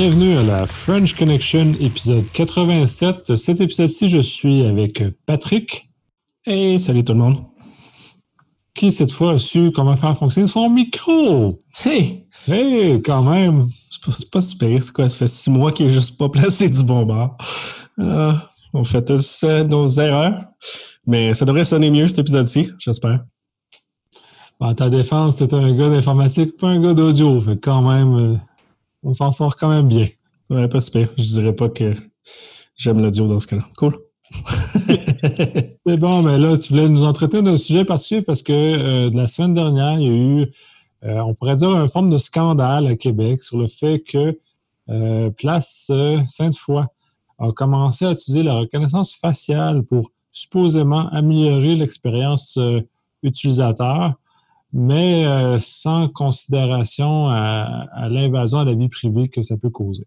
Bienvenue à la French Connection, épisode 87. Cet épisode-ci, je suis avec Patrick. Hey, salut tout le monde. Qui, cette fois, a su comment faire fonctionner son micro? Hey! Hey, quand même! C'est pas, super, c'est quoi? Ça fait six mois qu'il n'est juste pas placé du bon bord. Euh, on fait tous euh, nos erreurs, mais ça devrait sonner mieux cet épisode-ci, j'espère. En ta défense, t'es un gars d'informatique, pas un gars d'audio. Fait quand même, euh, on s'en sort quand même bien. Ouais, pas super. Je dirais pas que j'aime l'audio dans ce cas-là. Cool. C'est bon, mais là, tu voulais nous entretenir d'un sujet particulier parce que euh, de la semaine dernière, il y a eu, euh, on pourrait dire, une forme de scandale à Québec sur le fait que Place Sainte-Foy a commencé à utiliser la reconnaissance faciale pour supposément améliorer l'expérience utilisateur mais euh, sans considération à, l'invasion à la vie privée que ça peut causer.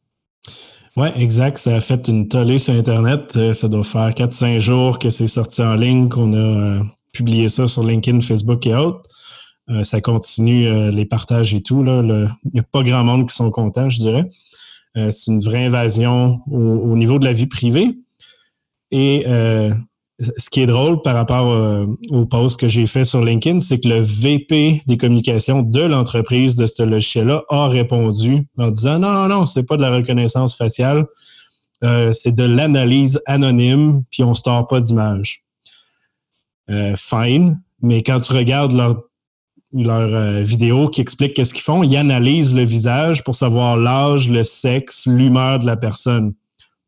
Oui, exact. Ça a fait une tollée sur Internet. Euh, ça doit faire 4-5 jours que c'est sorti en ligne, qu'on a euh, publié ça sur LinkedIn, Facebook et autres. ça continue les partages et tout. Il n'y a pas grand monde qui sont contents, je dirais. c'est une vraie invasion au, au, niveau de la vie privée. Et ce qui est drôle par rapport euh, au post que j'ai fait sur LinkedIn, c'est que le VP des communications de l'entreprise de ce logiciel-là a répondu en disant non, non, non, c'est pas de la reconnaissance faciale, euh, c'est de l'analyse anonyme, puis on ne store pas d'image. Euh, fine, mais quand tu regardes leur, leur vidéo qui explique qu'est-ce qu'ils font, ils analysent le visage pour savoir l'âge, le sexe, l'humeur de la personne.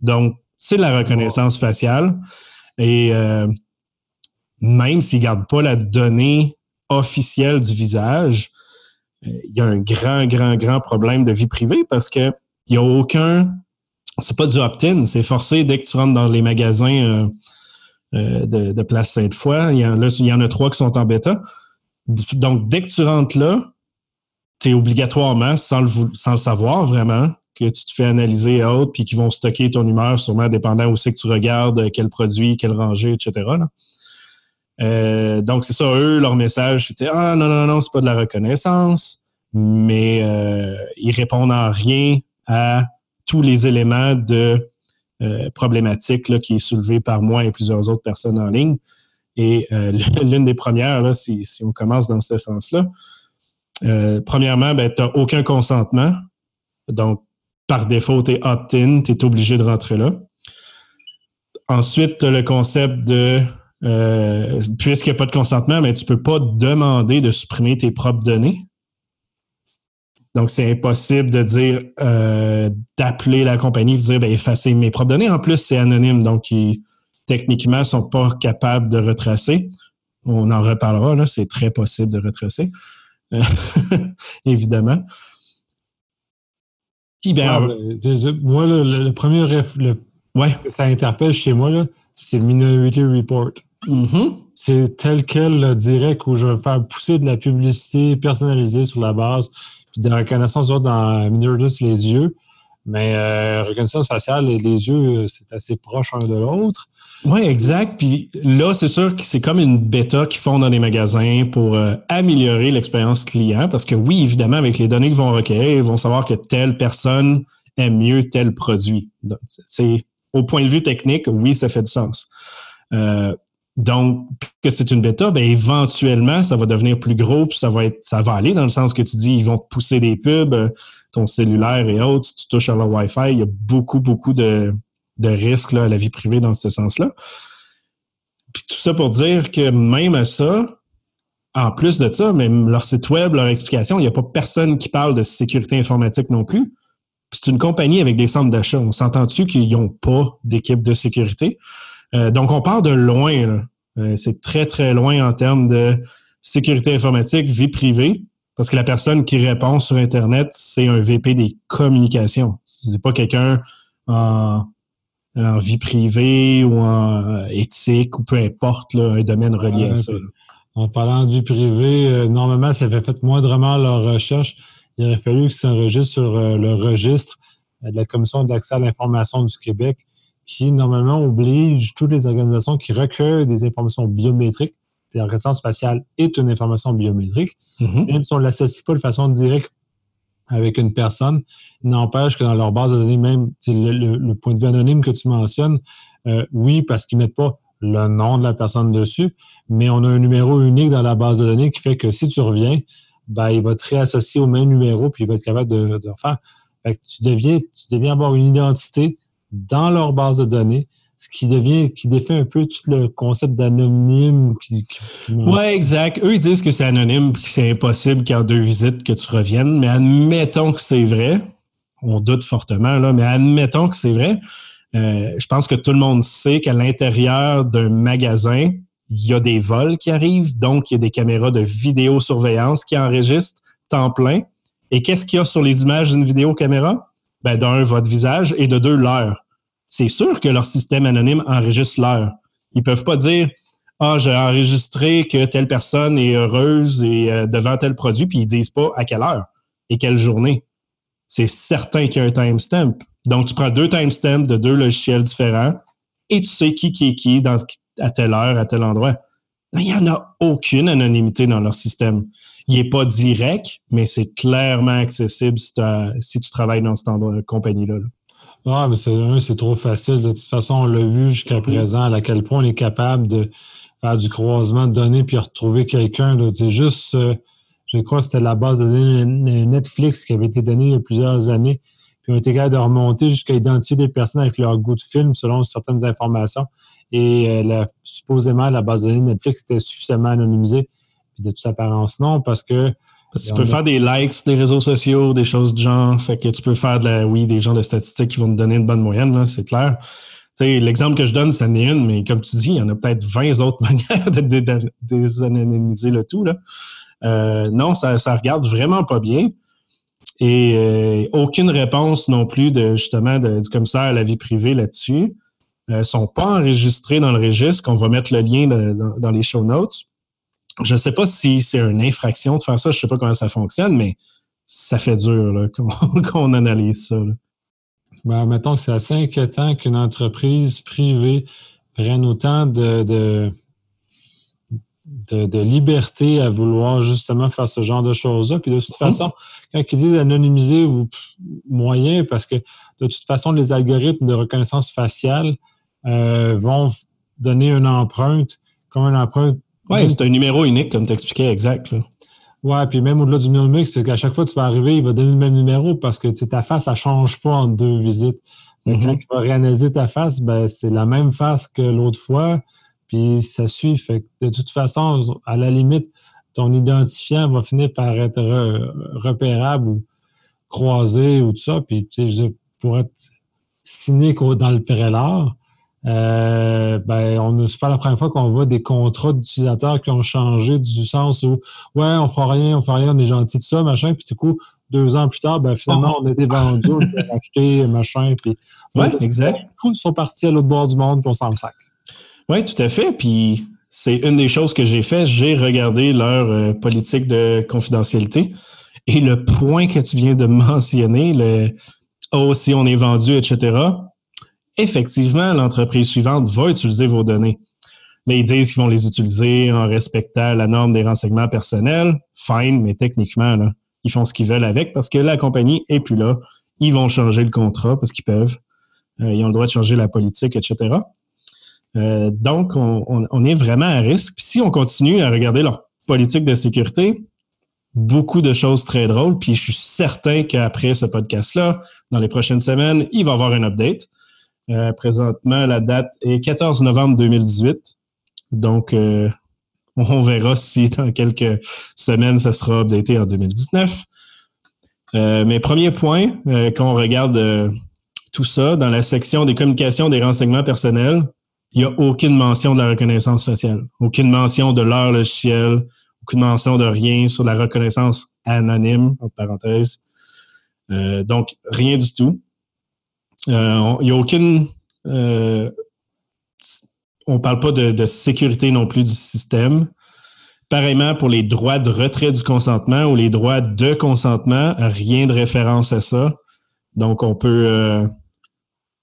Donc, c'est de la reconnaissance faciale. Et euh, même s'ils ne gardent pas la donnée officielle du visage, euh, il y a un grand, grand, grand problème de vie privée parce qu'il n'y a aucun. C'est pas du opt-in, c'est forcé dès que tu rentres dans les magasins euh, de, Place Sainte-Foy. Il y, en, y en a trois qui sont en bêta. Donc, dès que tu rentres là, tu es obligatoirement, sans le savoir vraiment, que tu te fais analyser et autres, puis qui vont stocker ton humeur, sûrement dépendant où c'est que tu regardes, euh, quel produit, quelle rangée, etc. Euh, donc, c'est ça, eux, leur message, c'était Ah non, non, non, c'est pas de la reconnaissance, mais euh, ils répondent en rien à tous les éléments de problématique là, qui est soulevé par moi et plusieurs autres personnes en ligne. Et l'une des premières, là, si, si, on commence dans ce sens-là, premièrement, ben, tu n'as aucun consentement. Donc, par défaut, tu es opt-in, tu es obligé de rentrer là. Ensuite, tu as le concept de euh, puisqu'il n'y a pas de consentement, mais tu ne peux pas demander de supprimer tes propres données. Donc, c'est impossible de dire, euh, d'appeler la compagnie et de dire, ben, effacer mes propres données. En plus, c'est anonyme, donc ils, techniquement, ne sont pas capables de retracer. On en reparlera, c'est très possible de retracer, évidemment. Ben, moi, le, premier le, ouais. que ça interpelle chez moi, c'est Minority Report. Mm-hmm. C'est tel quel direct où je vais faire pousser de la publicité personnalisée sur la base, puis de la reconnaissance dans Minority les yeux. Mais euh, reconnaissance faciale et les yeux, c'est assez proche un de l'autre. Oui, exact. Puis là, c'est sûr que c'est comme une bêta qu'ils font dans les magasins pour euh, améliorer l'expérience client. Parce que oui, évidemment, avec les données qu'ils vont recueillir, ils vont savoir que telle personne aime mieux tel produit. C'est au point de vue technique, oui, ça fait du sens. Euh, donc, que c'est une bêta, bien, éventuellement, ça va devenir plus gros, puis ça va être, ça va aller dans le sens que tu dis, ils vont pousser des pubs, ton cellulaire et autres, si tu touches à leur Wi-Fi, il y a beaucoup, beaucoup de, risques à la vie privée dans ce sens-là. Puis tout ça pour dire que même à ça, en plus de ça, même leur site web, leur explication, il n'y a pas personne qui parle de sécurité informatique non plus. C'est une compagnie avec des centres d'achat. On s'entend-tu qu'ils n'ont pas d'équipe de sécurité? Euh, donc, on part de loin. Euh, c'est très, très loin en termes de sécurité informatique, vie privée, parce que la personne qui répond sur Internet, c'est un VP des communications. C'est pas quelqu'un en en vie privée ou en euh, éthique ou peu importe, là, un domaine relié à ça. En parlant de vie privée, euh, normalement, ça avait fait moindrement leur recherche. Il aurait fallu que ça enregistre sur euh, le registre de la Commission d'accès à l'information du Québec, qui normalement oblige toutes les organisations qui recueillent des informations biométriques, la reconnaissance faciale est une information biométrique, mm-hmm. même si on ne l'associe pas de façon directe avec une personne. N'empêche que dans leur base de données, même le, point de vue anonyme que tu mentionnes, euh, oui, parce qu'ils ne mettent pas le nom de la personne dessus, mais on a un numéro unique dans la base de données qui fait que si tu reviens, ben, il va te réassocier au même numéro, puis il va être capable de, de faire. Fait que tu deviens, tu deviens avoir une identité dans leur base de données, qui devient, qui défait un peu tout le concept d'anonyme. Qui, ouais, exact. Eux, ils disent que c'est anonyme et que c'est impossible qu'en deux visites que tu reviennes, mais admettons que c'est vrai. On doute fortement, là, mais admettons que c'est vrai. Euh, je pense que tout le monde sait qu'à l'intérieur d'un magasin, il y a des vols qui arrivent, donc il y a des caméras de vidéosurveillance qui enregistrent temps plein. Et qu'est-ce qu'il y a sur les images d'une vidéocaméra? Ben, d'un, votre visage et de deux, l'heure. C'est sûr que leur système anonyme enregistre l'heure. Ils ne peuvent pas dire Ah, j'ai enregistré que telle personne est heureuse et euh, devant tel produit, puis ils ne disent pas à quelle heure et quelle journée. C'est certain qu'il y a un timestamp. Donc, tu prends deux timestamps de deux logiciels différents et tu sais qui, qui est qui à telle heure, à tel endroit. Il n'y en a aucune anonymité dans leur système. Il n'est pas direct, mais c'est clairement accessible si, tu travailles dans cette compagnie-là. Ah, mais c'est trop facile. De toute façon, on l'a vu jusqu'à présent, à quel point on est capable de faire du croisement de données puis retrouver quelqu'un. C'est juste, euh, je crois que c'était la base de données Netflix qui avait été donnée il y a plusieurs années. Puis on était capable de remonter jusqu'à identifier des personnes avec leur goût de film selon certaines informations. Et euh, supposément, la base de données Netflix était suffisamment anonymisée. Puis de toute apparence, non, parce que. Parce que tu peux faire des likes des réseaux sociaux, des choses de genre. Fait que tu peux faire de la, oui, des gens de statistiques qui vont te donner une bonne moyenne, c'est clair. L'exemple que je donne, c'est une, mais comme tu dis, il y en a peut-être 20 autres manières de, désanonymiser le tout. Là. Euh, non, ça, ça regarde vraiment pas bien. Et euh, aucune réponse non plus de justement de, du commissaire à la vie privée là-dessus. ne euh, sont pas enregistrés dans le registre, qu'on va mettre le lien dans, les show notes. Je ne sais pas si c'est une infraction de faire ça, je ne sais pas comment ça fonctionne, mais ça fait dur qu'on analyse ça. Ben, mettons que c'est assez inquiétant qu'une entreprise privée prenne autant de de, liberté à vouloir justement faire ce genre de choses-là. Puis de toute mhm. façon, quand ils disent anonymiser ou moyen, parce que de toute façon, les algorithmes de reconnaissance faciale euh, vont donner une empreinte comme une empreinte. Oui, c'est un numéro unique, comme tu expliquais, exact. Là. Ouais, puis même au-delà du numéro c'est qu'à chaque fois que tu vas arriver, il va donner le même numéro parce que ta face, ça ne change pas en deux visites. Quand mhm. il va réanalyser ta face, ben, c'est la même face que l'autre fois. Puis ça suit. Fait de toute façon, à la limite, ton identifiant va finir par être repérable ou croisé ou tout ça. Puis, tu sais, pour être cynique dans le prélat, euh, ben, on c'est pas la première fois qu'on voit des contrats d'utilisateurs qui ont changé du sens où ouais, on fera rien, on fera rien, on est gentil de ça, machin, puis du coup, deux ans plus tard, ben, finalement, on a été vendu, on a acheté, machin, puis ouais, exact. Ils sont partis à l'autre bord du monde, puis on s'en sac. Oui, tout à fait. Puis c'est une des choses que j'ai fait. J'ai regardé leur euh, politique de confidentialité. Et le point que tu viens de mentionner, le Oh, si on est vendu, etc., effectivement, l'entreprise suivante va utiliser vos données. Mais ils disent qu'ils vont les utiliser en respectant la norme des renseignements personnels. Fine, mais techniquement, ils font ce qu'ils veulent avec parce que la compagnie n'est plus là. Ils vont changer le contrat parce qu'ils peuvent. Euh, ils ont le droit de changer la politique, etc. Euh, donc, on, est vraiment à risque. Puis si on continue à regarder leur politique de sécurité, beaucoup de choses très drôles. Puis je suis certain qu'après ce podcast-là, dans les prochaines semaines, il va y avoir un update. Euh, présentement, la date est 14 novembre 2018. Donc, euh, on verra si dans quelques semaines, ça sera updaté en 2019. mais premier point, quand on regarde tout ça, dans la section des communications des renseignements personnels, il n'y a aucune mention de la reconnaissance faciale, aucune mention de leur logiciel, aucune mention de rien sur la reconnaissance anonyme, entre parenthèses. Euh, donc, rien du tout. Euh, il n'y a aucune. Euh, on ne parle pas de, sécurité non plus du système. Pareillement, pour les droits de retrait du consentement ou les droits de consentement, rien de référence à ça. Donc, on peut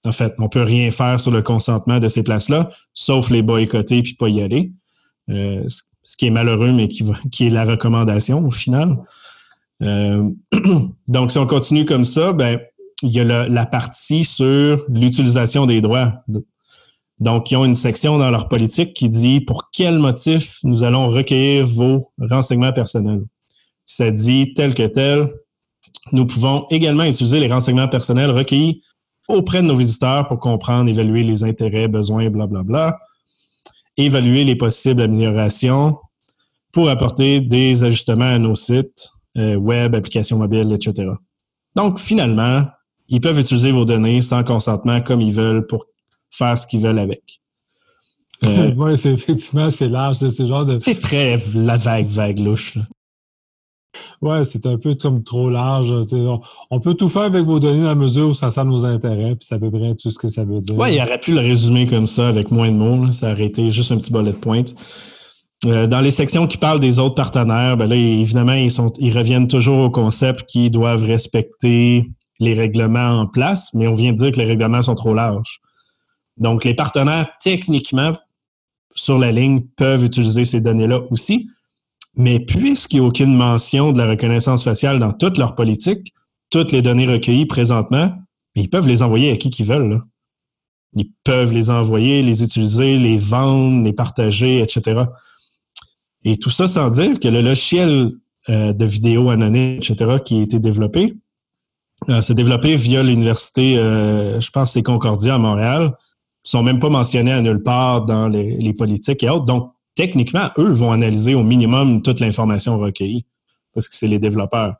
en fait, on ne peut rien faire sur le consentement de ces places-là, sauf les boycotter puis pas y aller. Euh, ce qui est malheureux, mais qui, qui est la recommandation au final. donc, si on continue comme ça, ben, il y a la partie sur l'utilisation des droits. Donc, ils ont une section dans leur politique qui dit pour quel motif nous allons recueillir vos renseignements personnels. Ça dit tel que tel. Nous pouvons également utiliser les renseignements personnels recueillis auprès de nos visiteurs pour comprendre, évaluer les intérêts, besoins, blablabla, évaluer les possibles améliorations pour apporter des ajustements à nos sites, euh, web, applications mobiles, etc. Donc, finalement, ils peuvent utiliser vos données sans consentement comme ils veulent pour faire ce qu'ils veulent avec. Euh, oui, c'est effectivement, c'est large. C'est genre de. C'est très la vague, vague louche. Oui, c'est un peu comme trop large. On, peut tout faire avec vos données dans la mesure où ça sert nos intérêts, puis c'est à peu près tout ce que ça veut dire. Oui, il aurait pu le résumer comme ça avec moins de mots. Ça aurait été juste un petit bullet point. Euh, dans les sections qui parlent des autres partenaires, ben là, évidemment, ils, sont, ils reviennent toujours au concept qu'ils doivent respecter les règlements en place, mais on vient de dire que les règlements sont trop larges. Donc, les partenaires, techniquement, sur la ligne, peuvent utiliser ces données-là aussi. Mais puisqu'il n'y a aucune mention de la reconnaissance faciale dans toute leur politique, toutes les données recueillies présentement, ils peuvent les envoyer à qui qu'ils veulent. Ils peuvent les envoyer, les utiliser, les vendre, les partager, etc. Et tout ça sans dire que le logiciel euh, de vidéo anonyme, etc., qui a été développé, s'est développé via l'université, euh, je pense c'est Concordia à Montréal, sont même pas mentionnés à nulle part dans les, politiques et autres. Donc, techniquement, eux vont analyser au minimum toute l'information recueillie parce que c'est les développeurs.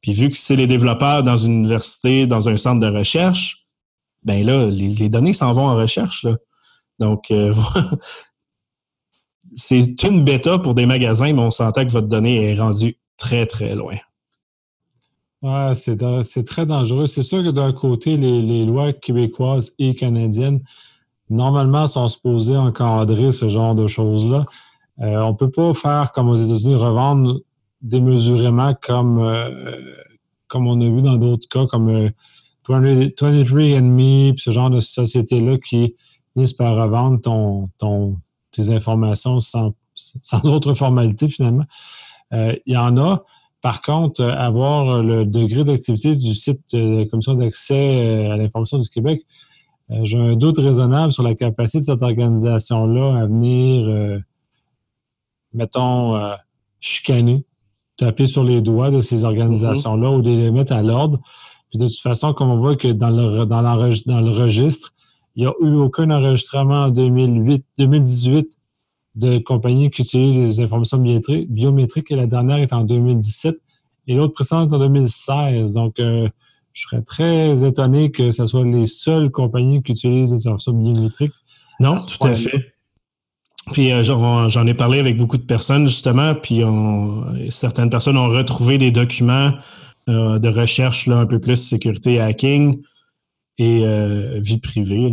Puis vu que c'est les développeurs dans une université, dans un centre de recherche, ben là, les, données s'en vont en recherche. Donc, euh, c'est une bêta pour des magasins, mais on sentait que votre donnée est rendue très, très loin. C'est très dangereux. C'est sûr que d'un côté, les, lois québécoises et canadiennes normalement, sont supposés encadrer ce genre de choses-là. Euh, on ne peut pas faire comme aux États-Unis, revendre démesurément comme, euh, comme on a vu dans d'autres cas, comme euh, 23andMe, ce genre de société-là qui finissent par revendre ton, ton, tes informations sans, sans autre formalité finalement. Euh, il y en a. Par contre, avoir le degré d'activité du site de la Commission d'accès à l'information du Québec, euh, j'ai un doute raisonnable sur la capacité de cette organisation-là à venir, euh, mettons, euh, chicaner, taper sur les doigts de ces organisations-là ou de les mettre à l'ordre. Puis de toute façon, comme on voit que dans le, dans, dans le registre, il n'y a eu aucun enregistrement en 2008, 2018 de compagnies qui utilisent des informations biométriques et la dernière est en 2017 et l'autre précédente en 2016. Donc, je serais très étonné que ce soit les seules compagnies qui utilisent des informations biométriques. Non, tout à fait. Puis euh, j'en ai parlé avec beaucoup de personnes, justement, puis certaines personnes ont retrouvé des documents euh, de recherche là, un peu plus sécurité hacking et euh, vie privée.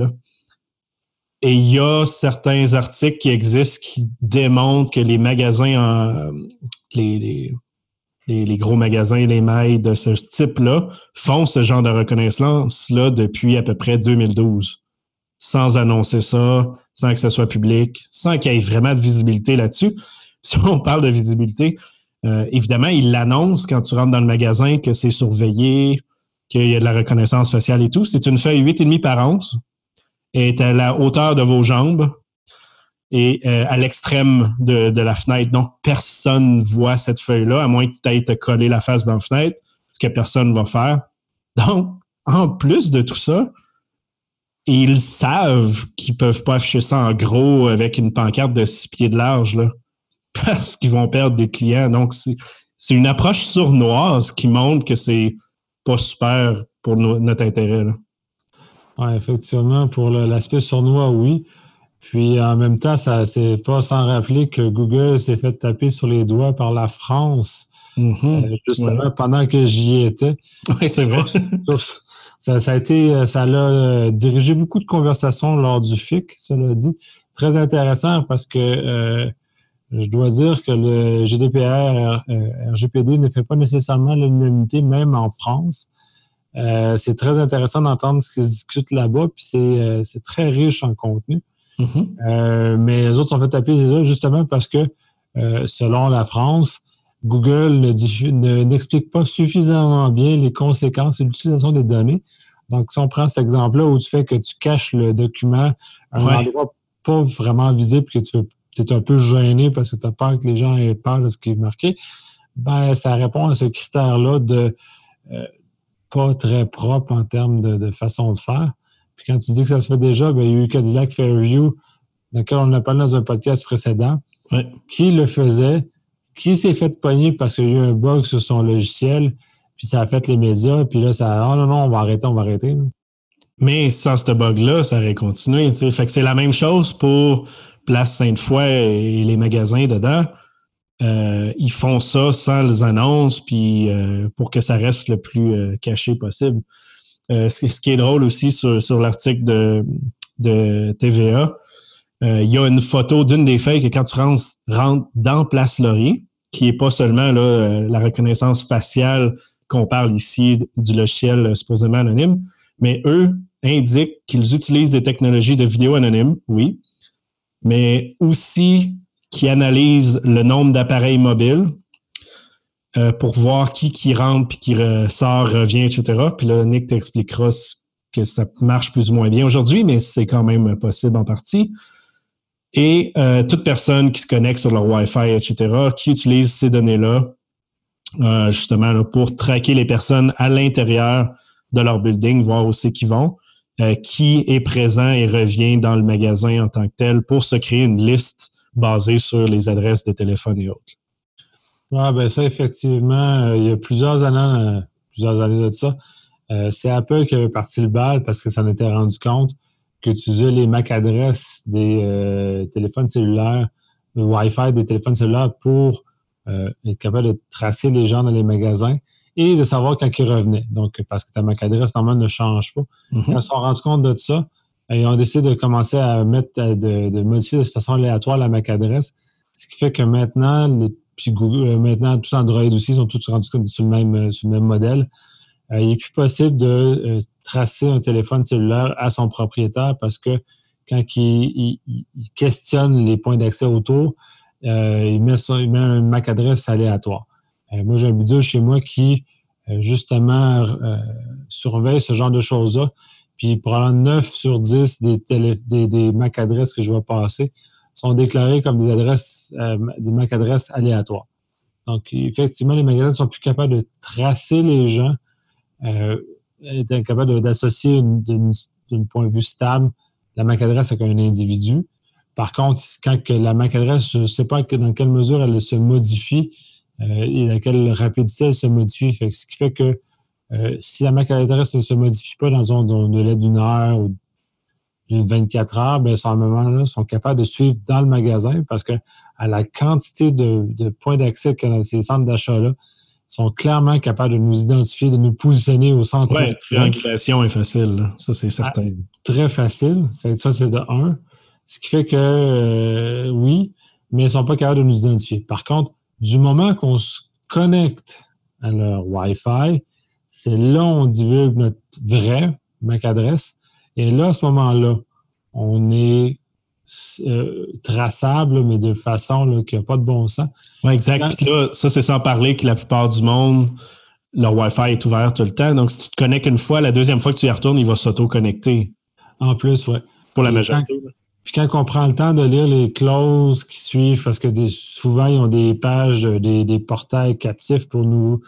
Et il y a certains articles qui existent qui démontrent que les magasins, les, les, gros magasins, les mailles de ce type-là font ce genre de reconnaissance-là depuis à peu près 2012, sans annoncer ça, sans que ce soit public, sans qu'il y ait vraiment de visibilité là-dessus. Si on parle de visibilité, euh, évidemment, ils l'annoncent quand tu rentres dans le magasin que c'est surveillé, qu'il y a de la reconnaissance faciale et tout. C'est une feuille 8,5 par once, est à la hauteur de vos jambes, et euh, à l'extrême de, la fenêtre. Donc, personne ne voit cette feuille-là, à moins que tu ailles te coller la face dans la fenêtre, ce que personne ne va faire. Donc, en plus de tout ça, ils savent qu'ils ne peuvent pas afficher ça en gros avec une pancarte de six pieds de large, là, parce qu'ils vont perdre des clients. Donc, c'est une approche sournoise qui montre que c'est pas super pour notre intérêt. Oui, effectivement, pour l'aspect sournois, oui. Puis en même temps, ça c'est pas sans rappeler que Google s'est fait taper sur les doigts par la France. Mm-hmm. Euh, justement, pendant que j'y étais. Oui, c'est vrai. ça, a été, ça a euh, dirigé beaucoup de conversations lors du FIC, cela dit. Très intéressant parce que euh, je dois dire que le GDPR, RGPD ne fait pas nécessairement l'unanimité, même en France. C'est très intéressant d'entendre ce qui se discute là-bas, puis c'est très riche en contenu. Mm-hmm. Euh, mais les autres sont fait taper justement parce que, euh, selon la France, Google n'explique pas suffisamment bien les conséquences de l'utilisation des données. Donc, si on prend cet exemple-là où tu fais que tu caches le document à un endroit pas vraiment visible, que tu es un peu gêné parce que tu as peur que les gens aient peur de ce qui est marqué, ben, ça répond à ce critère-là de euh, pas très propre en termes de, façon de faire. Puis quand tu dis que ça se fait déjà, ben, il y a eu Cadillac Fairview, dans lequel on a parlé dans un podcast précédent, qui le faisait, qui s'est fait pogner parce qu'il y a eu un bug sur son logiciel, puis ça a fait les médias, puis là, ça oh non, non, on va arrêter, on va arrêter. Mais sans ce bug-là, ça aurait continué. Fait que c'est la même chose pour Place Sainte-Foy et les magasins dedans. Euh, ils font ça sans les annonces, puis euh, pour que ça reste le plus euh, caché possible. ce qui est drôle aussi sur, l'article de, TVA, il y a une photo d'une des feuilles que quand tu rentres, rentres dans Place Laurier, qui n'est pas seulement la reconnaissance faciale qu'on parle ici du logiciel supposément anonyme, mais eux indiquent qu'ils utilisent des technologies de vidéo anonyme, oui, mais aussi qui analysent le nombre d'appareils mobiles euh, pour voir qui, qui rentre, puis qui sort, revient, etc. Puis là, Nick t'expliquera que ça marche plus ou moins bien aujourd'hui, mais c'est quand même possible en partie. Et euh, toute personne qui se connecte sur leur Wi-Fi, etc., qui utilise ces données-là, euh, justement, pour traquer les personnes à l'intérieur de leur building, voir où c'est qu'ils vont, qui est présent et revient dans le magasin en tant que tel pour se créer une liste basée sur les adresses de téléphone et autres. Oui, ben ça, effectivement, euh, il y a plusieurs années, plusieurs années de ça, c'est Apple qui avait parti le bal parce que ça en était rendu compte qu'utiliser les MAC adresses des téléphones cellulaires, le Wi-Fi des téléphones cellulaires pour être capable de tracer les gens dans les magasins, et de savoir quand ils revenaient. Donc, parce que ta MAC adresse, normalement, ne change pas. Mhm. Ils se sont rendus compte de ça. Ils ont décidé de commencer à mettre, de, modifier de façon aléatoire la MAC adresse. Ce qui fait que maintenant, puis Google, euh, maintenant, tout Android aussi, sont tous rendus sur le même, euh, sur le même modèle. Euh, il n'est plus possible de tracer un téléphone cellulaire à son propriétaire parce que quand il, questionne les points d'accès autour, il, met il met un MAC adresse aléatoire. Moi, j'ai un vidéo chez moi qui, justement, surveille ce genre de choses-là. Puis, probablement 9 sur 10 des, MAC adresses que je vois passer sont déclarées comme des adresses, des MAC adresses aléatoires. Donc, effectivement, les magasins ne sont plus capables de tracer les gens, euh, être capables d'associer d'un point de vue stable la MAC adresse avec un individu. Par contre, quand la MAC adresse, je ne sais pas dans quelle mesure elle se modifie, euh, et laquelle rapidité elle se modifie. ce qui fait que euh, si la MAC adresse ne se modifie pas dans un délai d'une heure ou d'une 24 heures, bien, à ce moment-là, sont capables de suivre dans le magasin parce que à la quantité de, points d'accès que dans ces centres d'achat-là, sont clairement capables de nous identifier, de nous positionner au centre. Oui, triangulation est facile, ça c'est ah, certain. très facile. ça, c'est de un. Ce qui fait que euh, oui, mais ils ne sont pas capables de nous identifier. Par contre, du moment qu'on se connecte à leur Wi-Fi, c'est là on divulgue notre vrai MAC adresse. Et là, à ce moment-là, on est euh, traçable, mais de façon qui n'a pas de bon sens. Oui, exact. Puis là, ça, c'est sans parler que la plupart du monde, leur Wi-Fi est ouvert tout le temps. Donc, si tu te connectes une fois, la deuxième fois que tu y retournes, il va s'auto-connecter. En plus, oui. Pour la majorité. Puis quand on prend le temps de lire les clauses qui suivent, parce que souvent, ils ont des pages, des, portails captifs pour nous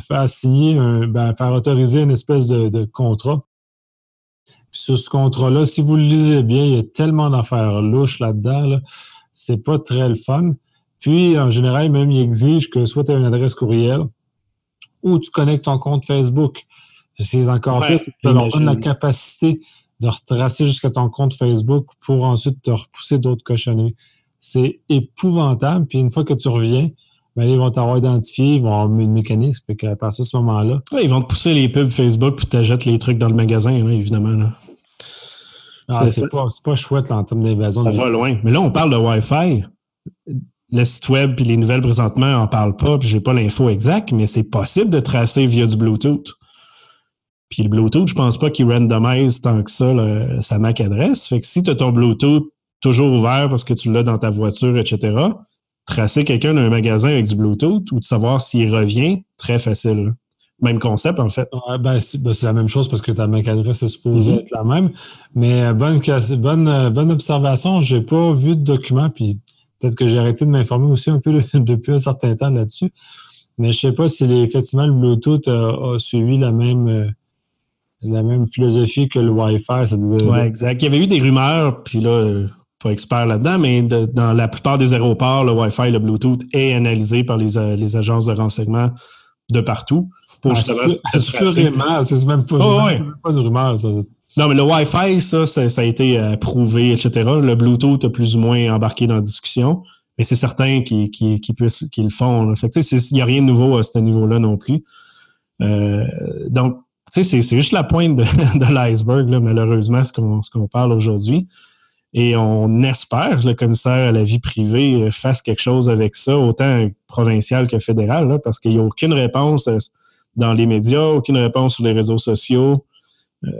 faire signer, ben, faire autoriser une espèce de, contrat. Puis sur ce contrat-là, si vous le lisez bien, il y a tellement d'affaires louches là-dedans, là, c'est pas très le fun. Puis, en général, même, il exige que soit tu as une adresse courriel ou tu connectes ton compte Facebook. C'est encore plus, ça leur donne la capacité de retracer jusqu'à ton compte Facebook pour ensuite te repousser d'autres cochonneries. C'est épouvantable. Puis une fois que tu reviens, ben, ils vont t'avoir identifié, ils vont avoir une mécanisme. Fait qu'à partir de ce moment-là. ils vont te pousser les pubs Facebook puis t'achètes les trucs dans le magasin, évidemment. Ah, c'est pas, pas, chouette en termes d'invasion. Ça va loin. Mais là, on parle de Wi-Fi. Le site web puis les nouvelles présentement n'en parlent pas, puis j'ai pas l'info exacte, mais c'est possible de tracer via du Bluetooth. Puis le Bluetooth, je pense pas qu'il randomise tant que ça sa MAC adresse. Fait que si tu as ton Bluetooth toujours ouvert parce que tu l'as dans ta voiture, etc., tracer quelqu'un d'un magasin avec du Bluetooth ou de savoir s'il revient, très facile. Même concept, en fait. Ben, ben, c'est la même chose parce que ta MAC adresse est supposée mm-hmm. être la même. Mais euh, bonne, bonne, euh, bonne observation. Je n'ai pas vu de document, puis peut-être que j'ai arrêté de m'informer aussi un peu depuis un certain temps là-dessus. Mais je ne sais pas si effectivement le Bluetooth a, suivi la même, euh, la même philosophie que le Wi-Fi. Oui, exact. Il y avait eu des rumeurs, puis là, pas expert là-dedans, mais dans la plupart des aéroports, le Wi-Fi, le Bluetooth est analysé par les, les agences de renseignement de partout pour ah, justement. Assurément, c'est même pas, oh, pas une rumeur. Ça. Non, mais le Wi-Fi, ça, ça, a été euh, prouvé, etc. Le Bluetooth a plus ou moins embarqué dans la discussion, mais c'est certain qu'ils le font. il n'y a rien de nouveau à ce niveau-là non plus. Euh, donc, c'est juste la pointe de, de l'iceberg, malheureusement, ce qu'on parle aujourd'hui. Et on espère que le commissaire à la vie privée euh, fasse quelque chose avec ça, autant provincial que fédéral, parce qu'il n'y a aucune réponse dans les médias, aucune réponse sur les réseaux sociaux. Euh,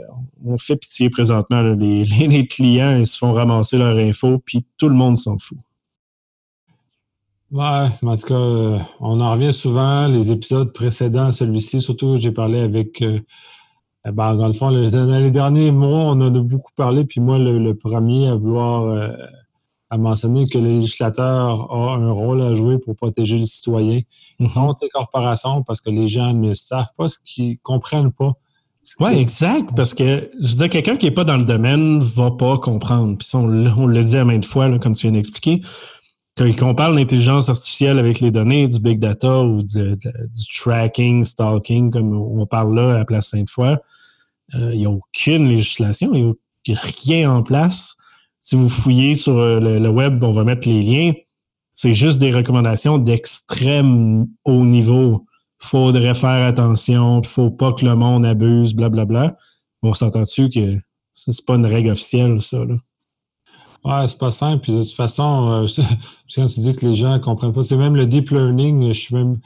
on fait pitié présentement. les, clients, ils se font ramasser leur info, puis tout le monde s'en fout. Ouais, en tout cas, euh, on en revient souvent. Les épisodes précédents celui-ci, surtout, j'ai parlé avec. Euh, ben, dans le fond, dans les derniers mois, on en a beaucoup parlé, puis moi, le, premier à vouloir à mentionner que le législateur a un rôle à jouer pour protéger les citoyens mm-hmm. contre les corporations parce que les gens ne savent pas ce qu'ils comprennent pas. Oui, exact, parce que je veux dire, quelqu'un qui n'est pas dans le domaine ne va pas comprendre. Puis on, on le dit à maintes fois, comme tu viens d'expliquer, quand on parle d'intelligence artificielle avec les données, du big data ou du tracking, stalking, comme on parle là à Place Sainte-Foy, euh, il n'y a aucune législation, il n'y a rien en place si vous fouillez sur euh, le, web, on va mettre les liens. C'est juste des recommandations d'extrême haut niveau. Faudrait faire attention, faut pas que le monde abuse, blablabla. Bla, bla. On s'entend-tu que c'est pas une règle officielle, ça, là? Ouais, c'est pas simple. Puis de toute façon, euh, quand tu dis que les gens ne comprennent pas, c'est même le deep learning, je suis même.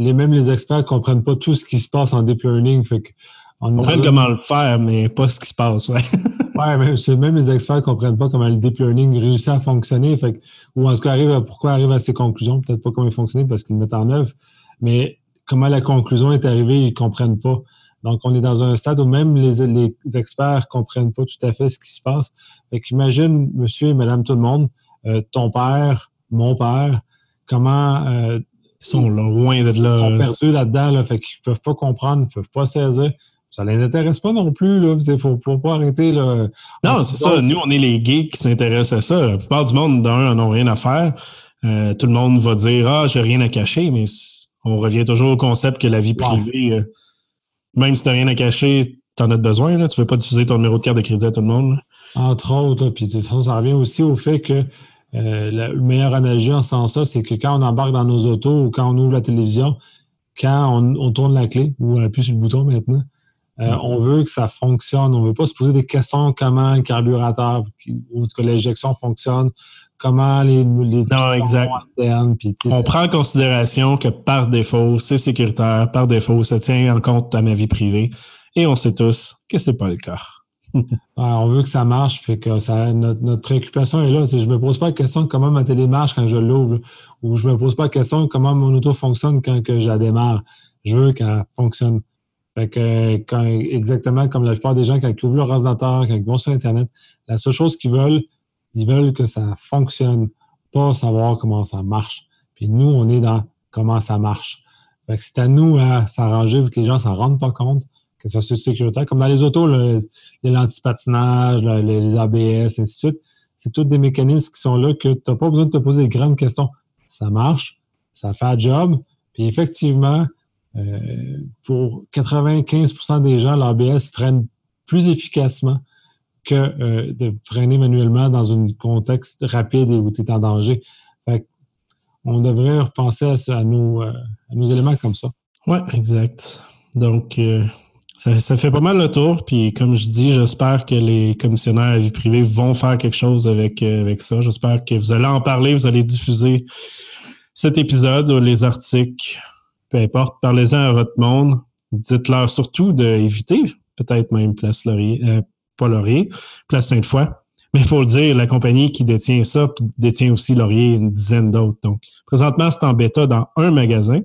Les, même les experts ne comprennent pas tout ce qui se passe en deep learning. Fait que on comprend comment le faire, mais pas ce qui se passe, ouais. ouais, même, même les experts ne comprennent pas comment le deep learning réussit à fonctionner. Fait, ou en tout cas, arrive pourquoi arrive à ces conclusions? Peut-être pas comment il fonctionne parce qu'ils le mettent en œuvre, mais comment la conclusion est arrivée, ils ne comprennent pas. Donc, on est dans un stade où même les, les experts ne comprennent pas tout à fait ce qui se passe. Fait qu'imagine, monsieur et madame tout le monde, euh, ton père, mon père, comment euh, ils sont loin de là. Ils sont perdus là-dedans, là, fait qu'ils ne peuvent pas comprendre, ils ne peuvent pas saisir ça ne les intéresse pas non plus. Il ne faut, pas arrêter. Là. Non, c'est ça. Nous, on est les gays qui s'intéressent à ça. La plupart du monde, d'un, n'ont rien à faire. Euh, tout le monde va dire Ah, j'ai rien à cacher, mais on revient toujours au concept que la vie privée, même si tu n'as rien à cacher, tu en as besoin. Là. Tu ne veux pas diffuser ton numéro de carte de crédit à tout le monde. Entre autres, puis de toute façon, ça revient aussi au fait que euh, la meilleure analogie en ce sens-là, c'est que quand on embarque dans nos autos ou quand on ouvre la télévision, quand on, on tourne la clé ou on appuie sur le bouton maintenant, euh, on veut que ça fonctionne. On ne veut pas se poser des questions comment le carburateur ou que l'injection fonctionne, comment les, les non, exact. on prend en considération que par défaut, c'est sécuritaire, par défaut, ça tient en compte à ma vie privée. Et on sait tous que ce n'est pas le cas. on veut que ça marche, fait que ça, notre, préoccupation est là. Je ne me pose pas la question de comment ma télé marche quand je l'ouvre, ou je ne me pose pas la question de comment mon auto fonctionne quand que je la démarre. Je veux qu'elle fonctionne que, quand, exactement comme la plupart des gens, quand ils ouvrent leur ordinateur, quand ils vont sur Internet, la seule chose qu'ils veulent, ils veulent que ça fonctionne, pas savoir comment ça marche. Puis nous, on est dans comment ça marche. c'est à nous à s'arranger que les gens ne s'en rendent pas compte, que ça soit sécuritaire. Comme dans les autos, l'antipatinage, les ABS, ainsi de suite. C'est tous des mécanismes qui sont là que tu n'as pas besoin de te poser des grandes questions. Ça marche, ça fait un job. Puis effectivement, euh, pour 95% des gens, l'ABS freine plus efficacement que euh, de freiner manuellement dans un contexte rapide et où tu es en danger. on devrait repenser à, nos, euh, éléments comme ça. Oui, exact. Donc, ça, fait pas mal le tour. Puis, comme je dis, j'espère que les commissionnaires à vie privée vont faire quelque chose avec, avec ça. J'espère que vous allez en parler, vous allez diffuser cet épisode, les articles peu importe, parlez-en à votre monde. Dites-leur surtout d'éviter, peut-être même Place Laurier, euh, pas Laurier, Place Sainte-Foy. Mais il faut le dire, la compagnie qui détient ça détient aussi Laurier et une dizaine d'autres. Donc, présentement, c'est en bêta dans un magasin.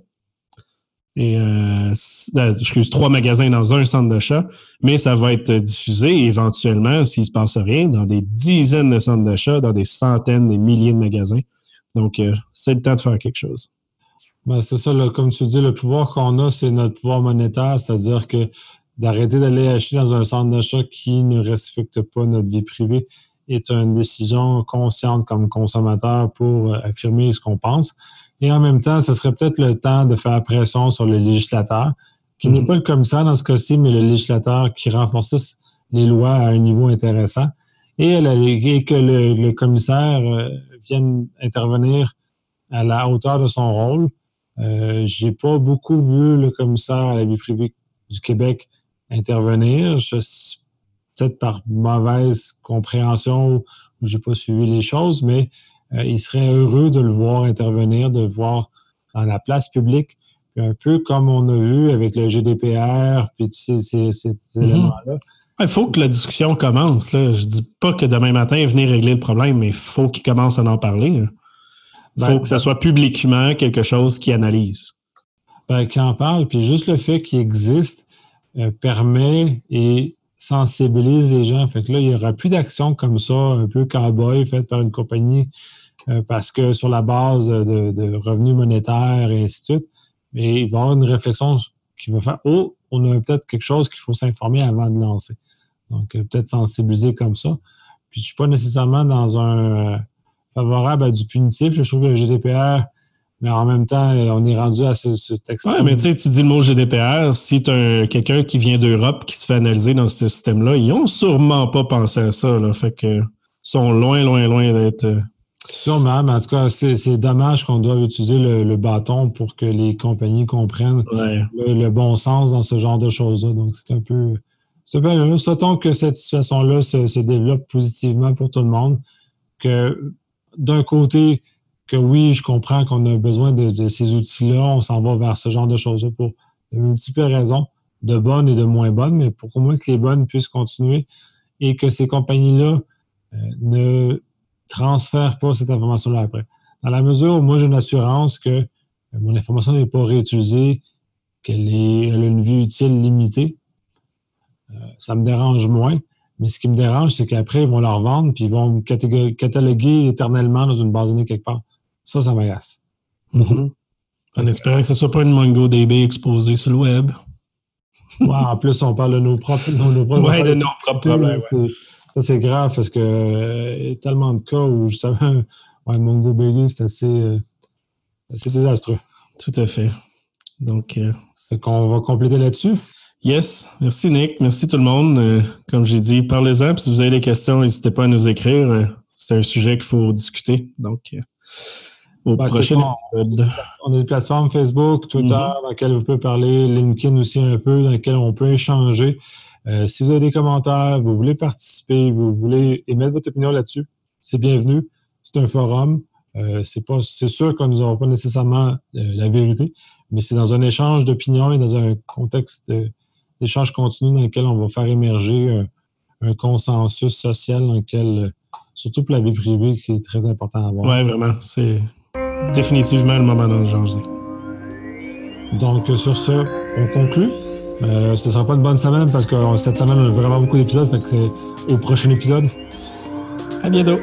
Et, euh, euh, excuse, trois magasins dans un centre d'achat, mais ça va être diffusé éventuellement, s'il ne se passe rien, dans des dizaines de centres d'achat, dans des centaines, des milliers de magasins. Donc, euh, c'est le temps de faire quelque chose. Ben, c'est ça, comme tu dis, le pouvoir qu'on a, c'est notre pouvoir monétaire, c'est-à-dire que d'arrêter d'aller acheter dans un centre d'achat qui ne respecte pas notre vie privée est une décision consciente comme consommateur pour affirmer ce qu'on pense. Et en même temps, ce serait peut-être le temps de faire pression sur le législateur, qui n'est mhm. pas le commissaire dans ce cas-ci, mais le législateur qui renforce les lois à un niveau intéressant. Et, que le, commissaire euh, vienne intervenir à la hauteur de son rôle. Euh, J'ai pas beaucoup vu le commissaire à la vie privée du Québec intervenir. Peut-être par mauvaise compréhension ou j'ai pas suivi les choses, mais euh, il serait heureux de le voir intervenir, de le voir dans la place publique, un peu comme on a vu avec le GDPR, puis tu sais, ces, mhm. éléments-là. Il faut que la discussion commence. Là. Je dis pas que demain matin, venir régler le problème, mais il faut qu'il commence à en parler. Il ben, faut que ce ben soit publiquement quelque chose qui analyse. Ben, qui en parle, puis juste le fait qu'il existe euh, permet et sensibilise les gens. Fait que là, il n'y aura plus d'actions comme ça, un peu cowboy faites par une compagnie euh, parce que sur la base de, revenus monétaires et ainsi de suite, mais il va y avoir une réflexion qui va faire Oh, on a peut-être quelque chose qu'il faut s'informer avant de lancer. Donc, euh, peut-être sensibiliser comme ça. Puis, je ne suis pas nécessairement dans un favorable à du punitif. Je trouve que le GDPR, mais en même temps, on est rendu à ce, texte. Oui, mais tu sais, tu dis le mot GDPR, si tu as quelqu'un qui vient d'Europe qui se fait analyser dans ce système-là, ils n'ont sûrement pas pensé à ça. Là, fait que sont loin, loin, loin d'être Sûrement, mais en tout cas, c'est dommage qu'on doive utiliser le, bâton pour que les compagnies comprennent le, bon sens dans ce genre de choses-là. Donc, c'est un peu. C'est Souhaitons que cette situation-là se, développe positivement pour tout le monde. Que d'un côté, que oui, je comprends qu'on a besoin de, ces outils-là, on s'en va vers ce genre de choses-là pour de multiples raisons, de bonnes et de moins bonnes, mais pour qu'au moins que les bonnes puissent continuer et que ces compagnies-là euh, ne transfère pas cette information-là après. Dans la mesure où moi j'ai une assurance que euh, mon information n'est pas réutilisée, qu'elle a une vie utile limitée, euh, ça me dérange moins. Mais ce qui me dérange, c'est qu'après, ils vont la revendre puis ils vont me cataloguer éternellement dans une base de données quelque part. Ça, ça m'agace. Mm-hmm. En espérant que ce ne soit pas une MongoDB exposée sur le web. en plus, on parle de nos propres, nos, propres, ouais, de nos propres problèmes. Ça, c'est grave parce que y a tellement de cas où justement, ouais, MongoDB, c'est assez, euh, assez désastreux. Tout à fait. Donc, euh, c'est qu'on va compléter là-dessus. Yes. Merci, Nick. Merci tout le monde. Euh, comme j'ai dit, parlez-en. si vous avez des questions, n'hésitez pas à nous écrire. c'est un sujet qu'il faut discuter. Donc, au prochain épisode. On a des plateformes Facebook, Twitter, mm-hmm. dans lesquelles vous pouvez parler, LinkedIn aussi un peu, dans lesquelles on peut échanger. Euh, si vous avez des commentaires, vous voulez participer, vous voulez émettre votre opinion là-dessus, c'est bienvenu. C'est un forum. Euh, c'est sûr qu'on nous n'aura pas nécessairement euh, la vérité, mais c'est dans un échange d'opinions et dans un contexte d'échange continu dans lequel on va faire émerger un, consensus social dans lequel, surtout pour la vie privée, qui est très important à avoir. Oui, vraiment. C'est définitivement le moment d'en changer. Donc, sur ce, on conclut. Euh, ce sera pas une bonne semaine parce que cette semaine, on a vraiment beaucoup d'épisodes. Fait que c'est au prochain épisode. À bientôt.